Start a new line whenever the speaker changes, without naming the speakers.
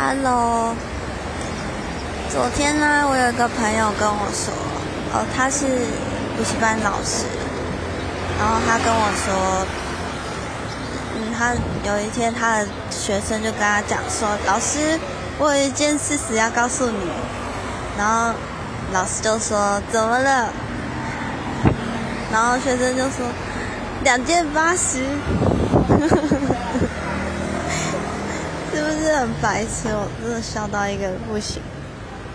Hello，昨天呢，我有一个朋友跟我说，哦，他是补习班老师，然后他跟我说，嗯，他有一天他的学生就跟他讲说，老师，我有一件事实要告诉你，然后老师就说怎么了？然后学生就说两件八十。是不是很白痴？我真的笑到一个不行。